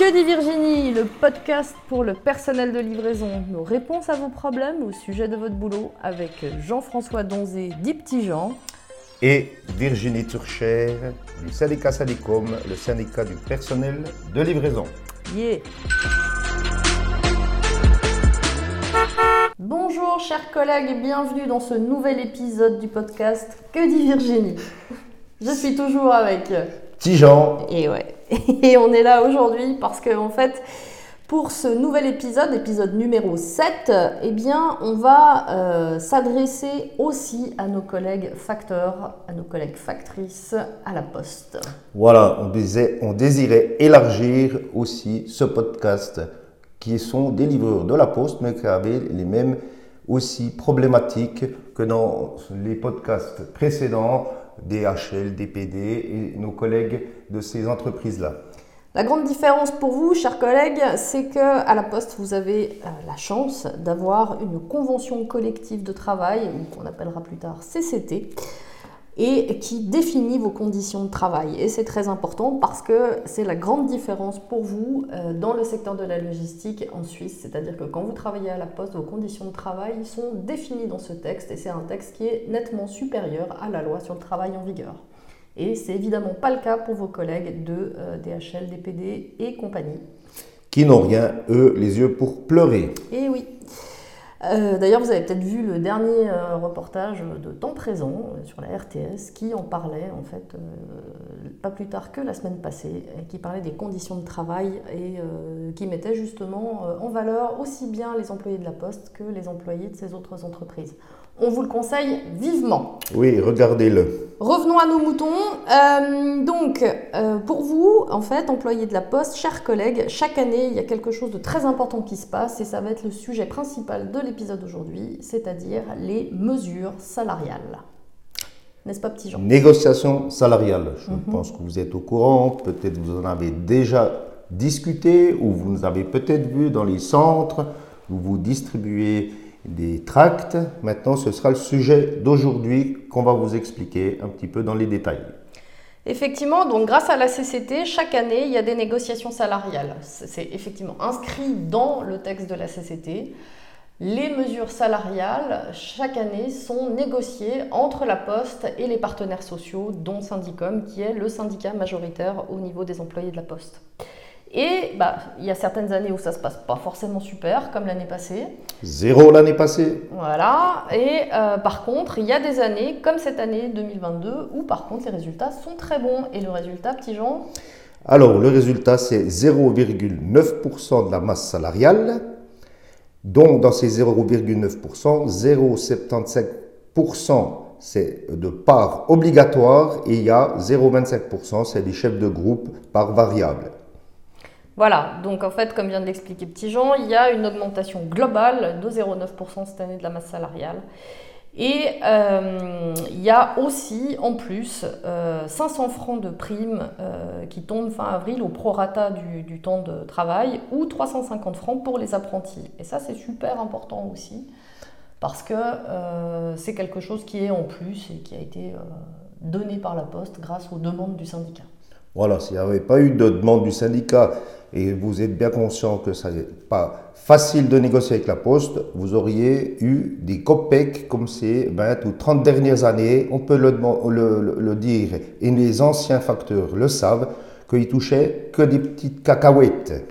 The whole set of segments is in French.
Que dit Virginie, le podcast pour le personnel de livraison. Nos réponses à vos problèmes au sujet de votre boulot avec Jean-François Donzé, dit Petit Jean. Et Virginie Turcher du syndicat Sadicom, le syndicat du personnel de livraison. Yeah. Bonjour chers collègues et bienvenue dans ce nouvel épisode du podcast Que dit Virginie? Je suis toujours avec Petit Jean. Et ouais. Et on est là aujourd'hui parce que en fait, pour ce nouvel épisode, épisode numéro 7, eh bien, on va euh, s'adresser aussi à nos collègues facteurs, à nos collègues factrices à la poste. Voilà, on, on désirait élargir aussi ce podcast qui sont des livreurs de la poste, mais qui avaient les mêmes aussi problématiques que dans les podcasts précédents, DHL, DPD et nos collègues de ces entreprises-là. La grande différence pour vous, chers collègues, c'est que à la Poste, vous avez euh, la chance d'avoir une convention collective de travail, qu'on appellera plus tard CCT, et qui définit vos conditions de travail. Et c'est très important parce que c'est la grande différence pour vous euh, dans le secteur de la logistique en Suisse. C'est-à-dire que quand vous travaillez à la Poste, vos conditions de travail sont définies dans ce texte, et c'est un texte qui est nettement supérieur à la loi sur le travail en vigueur. Et c'est évidemment pas le cas pour vos collègues de euh, DHL, DPD et compagnie. Qui n'ont rien, eux, les yeux pour pleurer. Et oui. Euh, D'ailleurs, vous avez peut-être vu le dernier euh, reportage de temps présent euh, sur la RTS qui en parlait, en fait, pas plus tard que la semaine passée, qui parlait des conditions de travail et qui mettait justement en valeur aussi bien les employés de la Poste que les employés de ces autres entreprises. On vous le conseille vivement. Oui, regardez-le. Revenons à nos moutons. Donc, euh, pour vous, en fait, employés de la Poste, chers collègues, chaque année, il y a quelque chose de très important qui se passe et ça va être le sujet principal de l'épisode d'aujourd'hui, c'est-à-dire les mesures salariales. N'est-ce pas, petit Jean? Négociation salariale. Je pense que vous êtes au courant, peut-être vous en avez déjà discuté ou vous nous avez peut-être vu dans les centres où vous distribuez des tracts. Maintenant, ce sera le sujet d'aujourd'hui qu'on va vous expliquer un petit peu dans les détails. Effectivement, donc grâce à la CCT, chaque année, il y a des négociations salariales. C'est effectivement inscrit dans le texte de la CCT. Les mesures salariales, chaque année, sont négociées entre la Poste et les partenaires sociaux, dont Syndicom, qui est le syndicat majoritaire au niveau des employés de la Poste. Et bah, il y a certaines années où ça se passe pas forcément super, comme l'année passée. Zéro l'année passée. Voilà. Et euh, par contre, il y a des années, comme cette année 2022, où par contre les résultats sont très bons. Et le résultat, petit Jean, Alors, le résultat, c'est 0,9% de la masse salariale. Donc, dans ces 0,9%, 0,75% c'est de part obligatoire et il y a 0,25% c'est des chefs de groupe par variable. Voilà, donc en fait, comme vient de l'expliquer Petit Jean, il y a une augmentation globale de 0,9% cette année de la masse salariale. Et euh, il y a aussi, en plus, euh, 500 francs de primes euh, qui tombent fin avril au prorata du, temps de travail ou 350 francs pour les apprentis. Et ça, c'est super important aussi parce que euh, c'est quelque chose qui est en plus et qui a été euh, donné par la Poste grâce aux demandes du syndicat. Voilà, s'il n'y avait pas eu de demande du syndicat et vous êtes bien conscient que ce n'est pas facile de négocier avec la Poste, vous auriez eu des COPEC comme ces 20 ou 30 dernières années, on peut le- le dire, et les anciens facteurs le savent, qu'ils touchaient que des petites cacahuètes.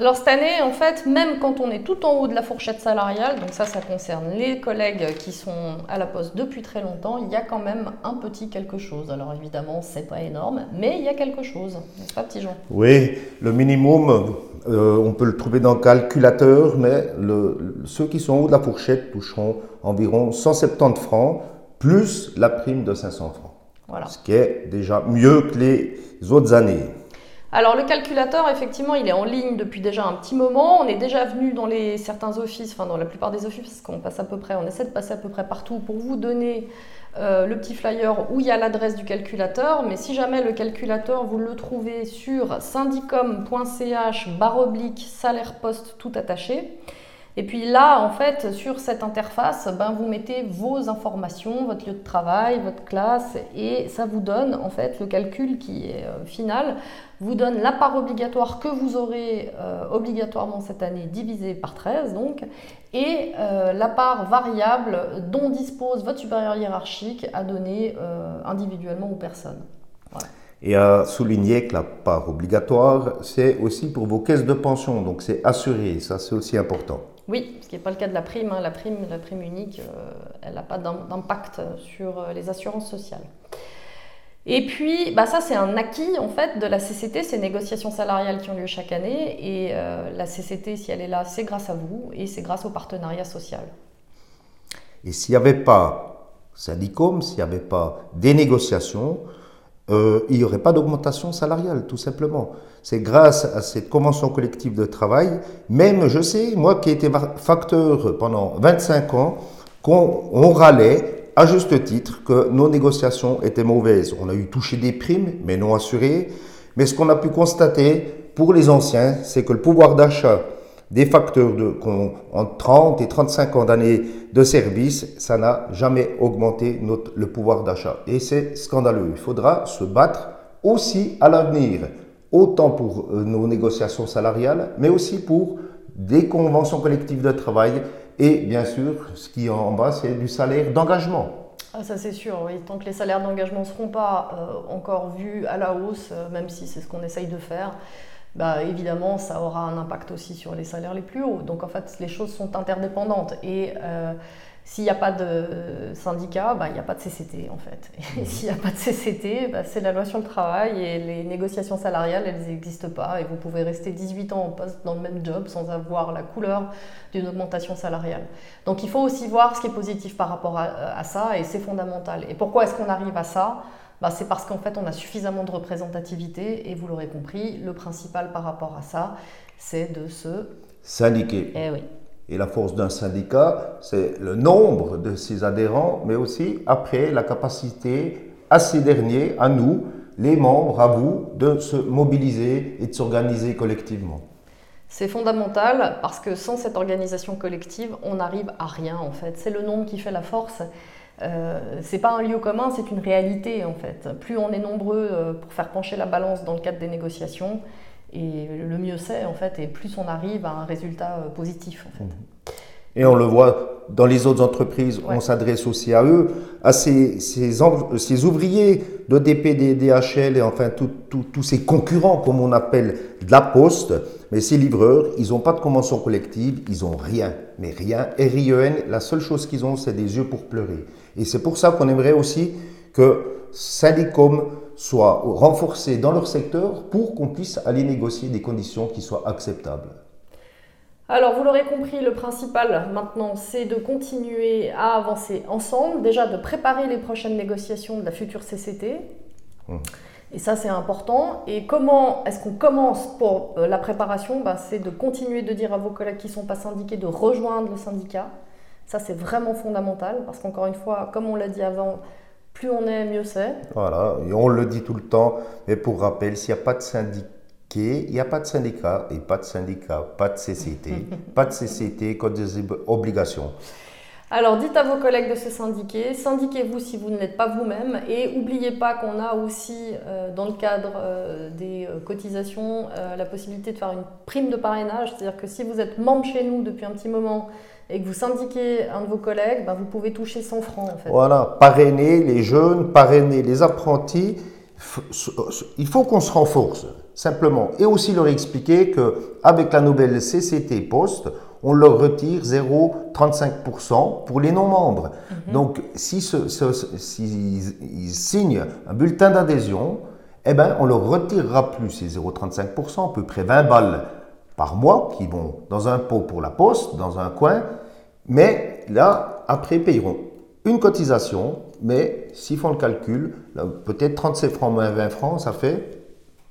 Alors cette année, en fait, même quand on est tout en haut de la fourchette salariale, donc ça, ça concerne les collègues qui sont à la poste depuis très longtemps, il y a quand même un petit quelque chose. Alors évidemment, c'est pas énorme, mais il y a quelque chose, n'est-ce pas, petit Jean? Oui, le minimum, euh, on peut le trouver dans le calculateur, mais le- ceux qui sont en haut de la fourchette toucheront environ 170 francs, plus la prime de 500 francs. Voilà. Ce qui est déjà mieux que les autres années. Alors le calculateur, effectivement, il est en ligne depuis déjà un petit moment. On est déjà venu dans les, certains offices, enfin dans la plupart des offices, parce qu'on passe à peu près, on essaie de passer à peu près partout pour vous donner euh, le petit flyer où il y a l'adresse du calculateur. Mais si jamais le calculateur, vous le trouvez sur syndicom.ch salaire poste tout attaché, Et puis là, en fait, sur cette interface, ben, vous mettez vos informations, votre lieu de travail, votre classe, et ça vous donne, en fait, le calcul qui est euh, final, vous donne la part obligatoire que vous aurez euh, obligatoirement cette année divisée par 13, donc, et euh, la part variable dont dispose votre supérieur hiérarchique à donner individuellement aux personnes. Et à souligner que la part obligatoire, c'est aussi pour vos caisses de pension, donc c'est assuré, ça c'est aussi important. Oui, ce qui n'est pas le cas de la prime. Hein. La prime, la prime unique, euh, elle n'a pas d'impact sur euh, les assurances sociales. Et puis, bah ça c'est un acquis en fait de la CCT, ces négociations salariales qui ont lieu chaque année. Et euh, la CCT, si elle est là, c'est grâce à vous et c'est grâce au partenariat social. Et s'il n'y avait pas syndicom, s'il n'y avait pas des négociations, euh, il n'y aurait pas d'augmentation salariale, tout simplement. C'est grâce à cette convention collective de travail, même je sais, moi qui ai été facteur pendant 25 ans, qu'on râlait à juste titre que nos négociations étaient mauvaises. On a eu touché des primes, mais non assurées. Mais ce qu'on a pu constater pour les anciens, c'est que le pouvoir d'achat des facteurs de, en 30 et 35 ans d'années de service, ça n'a jamais augmenté notre, le pouvoir d'achat. Et c'est scandaleux. Il faudra se battre aussi à l'avenir, autant pour euh, nos négociations salariales, mais aussi pour des conventions collectives de travail et bien sûr, ce qui est en bas, c'est du salaire d'engagement. Ah, ça c'est sûr, oui. Tant que les salaires d'engagement ne seront pas euh, encore vus à la hausse, euh, même si c'est ce qu'on essaye de faire, bah, évidemment, ça aura un impact aussi sur les salaires les plus hauts. Donc en fait, les choses sont interdépendantes. Et euh, s'il n'y a pas de syndicat, bah, il n'y a pas de CCT en fait. Et mmh. s'il n'y a pas de CCT, bah, c'est la loi sur le travail et les négociations salariales, elles n'existent pas. Et vous pouvez rester 18 ans en poste dans le même job sans avoir la couleur d'une augmentation salariale. Donc il faut aussi voir ce qui est positif par rapport à, à ça et c'est fondamental. Et pourquoi est-ce qu'on arrive à ça? Bah, c'est parce qu'en fait, on a suffisamment de représentativité et vous l'aurez compris, le principal par rapport à ça, c'est de se syndiquer. Eh oui. Et la force d'un syndicat, c'est le nombre de ses adhérents, mais aussi après la capacité à ces derniers, à nous, les membres, à vous, de se mobiliser et de s'organiser collectivement. C'est fondamental parce que sans cette organisation collective, on n'arrive à rien en fait. C'est le nombre qui fait la force. Euh, c'est pas un lieu commun, c'est une réalité en fait. Plus on est nombreux euh, pour faire pencher la balance dans le cadre des négociations, et le mieux c'est en fait, et plus on arrive à un résultat euh, positif en fait. Mmh. Et on le voit dans les autres entreprises, on s'adresse aussi à eux, à ces, ces, ces ouvriers d'ODP, DHL et enfin tous ces concurrents, comme on appelle, de la poste. Mais ces livreurs, ils n'ont pas de convention collective, ils n'ont rien, mais rien. RIEN, la seule chose qu'ils ont, c'est des yeux pour pleurer. Et c'est pour ça qu'on aimerait aussi que Syndicom soit renforcé dans leur secteur pour qu'on puisse aller négocier des conditions qui soient acceptables. Alors, vous l'aurez compris, le principal maintenant, c'est de continuer à avancer ensemble, déjà de préparer les prochaines négociations de la future CCT. Mmh. Et ça, c'est important. Et comment est-ce qu'on commence pour euh, la préparation? Ben, C'est de continuer de dire à vos collègues qui ne sont pas syndiqués de rejoindre le syndicat. Ça, c'est vraiment fondamental parce qu'encore une fois, comme on l'a dit avant, plus on est, mieux c'est. Voilà, et on le dit tout le temps, mais pour rappel, s'il n'y a pas de syndicat, il n'y a pas de syndicat, et pas de syndicat, pas de CCT, pas de CCT, code des obligations. Alors dites à vos collègues de se syndiquer, syndiquez-vous si vous ne l'êtes pas vous-même et n'oubliez pas qu'on a aussi euh, dans le cadre euh, des euh, cotisations la possibilité de faire une prime de parrainage, c'est-à-dire que si vous êtes membre chez nous depuis un petit moment et que vous syndiquez un de vos collègues, ben, vous pouvez toucher 100 francs en fait. Voilà, parrainer les jeunes, parrainer les apprentis, il faut qu'on se renforce simplement. Et aussi leur expliquer que avec la nouvelle CCT Poste, on leur retire 0,35% pour les non-membres. Mhm. Donc, s'ils si signent un bulletin d'adhésion, eh ben, on leur retirera plus ces 0,35%, à peu près 20 balles par mois qui vont dans un pot pour la poste, dans un coin, mais là, après, paieront une cotisation, mais s'ils font le calcul, peut-être 37 francs moins 20 francs, ça fait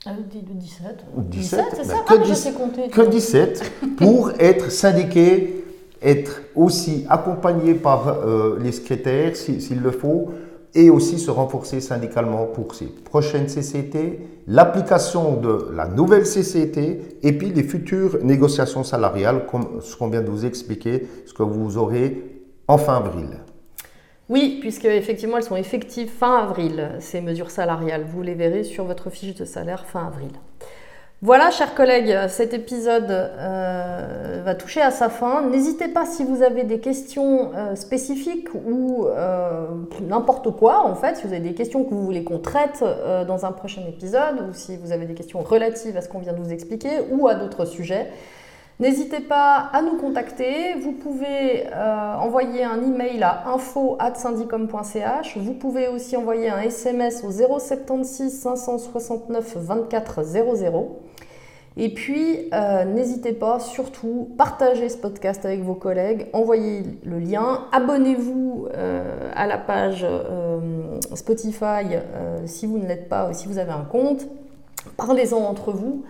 ah, 17. 17, c'est ça que, 10, que 17 pour être syndiqué, être aussi accompagné par euh, les secrétaires s'il le faut, et aussi se renforcer syndicalement pour ces prochaines CCT, l'application de la nouvelle CCT et puis les futures négociations salariales, comme ce qu'on vient de vous expliquer, ce que vous aurez en fin avril. Oui, puisque effectivement elles sont effectives fin avril, ces mesures salariales. Vous les verrez sur votre fiche de salaire fin avril. Voilà, chers collègues, cet épisode euh, va toucher à sa fin. N'hésitez pas si vous avez des questions euh, spécifiques ou euh, n'importe quoi, en fait, si vous avez des questions que vous voulez qu'on traite dans un prochain épisode, ou si vous avez des questions relatives à ce qu'on vient de vous expliquer ou à d'autres sujets, N'hésitez pas à nous contacter. Vous pouvez euh, envoyer un email à info@syndicom.ch. Vous pouvez aussi envoyer un SMS au 076 569 24 00. Et puis, euh, n'hésitez pas, surtout, partagez ce podcast avec vos collègues, envoyez le lien, abonnez-vous euh, à la page Spotify si vous ne l'êtes pas, si vous avez un compte, parlez-en entre vous.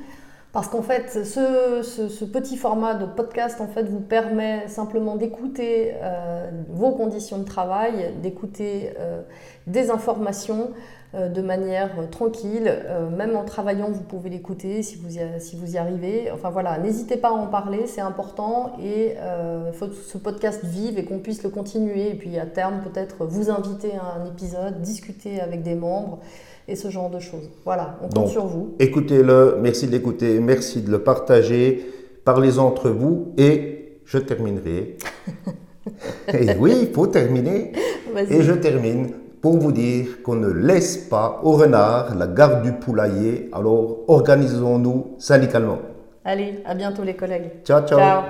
Parce qu'en fait, ce, petit format de podcast en fait, vous permet simplement d'écouter euh, vos conditions de travail, d'écouter euh, des informations de manière tranquille. même en travaillant, vous pouvez l'écouter si, vous y, si vous y arrivez. Enfin voilà, n'hésitez pas à en parler, c'est important. Et il faut que ce podcast vive et qu'on puisse le continuer. Et puis à terme, peut-être vous inviter à un épisode, discuter avec des membres et ce genre de choses. Voilà, on compte sur vous. Écoutez-le, merci de l'écouter, merci de le partager, parlez entre vous et je terminerai. et oui, il faut terminer. Et je termine pour vous dire qu'on ne laisse pas au renard la garde du poulailler, alors organisons-nous syndicalement. Allez, à bientôt les collègues. ciao. ciao. ciao.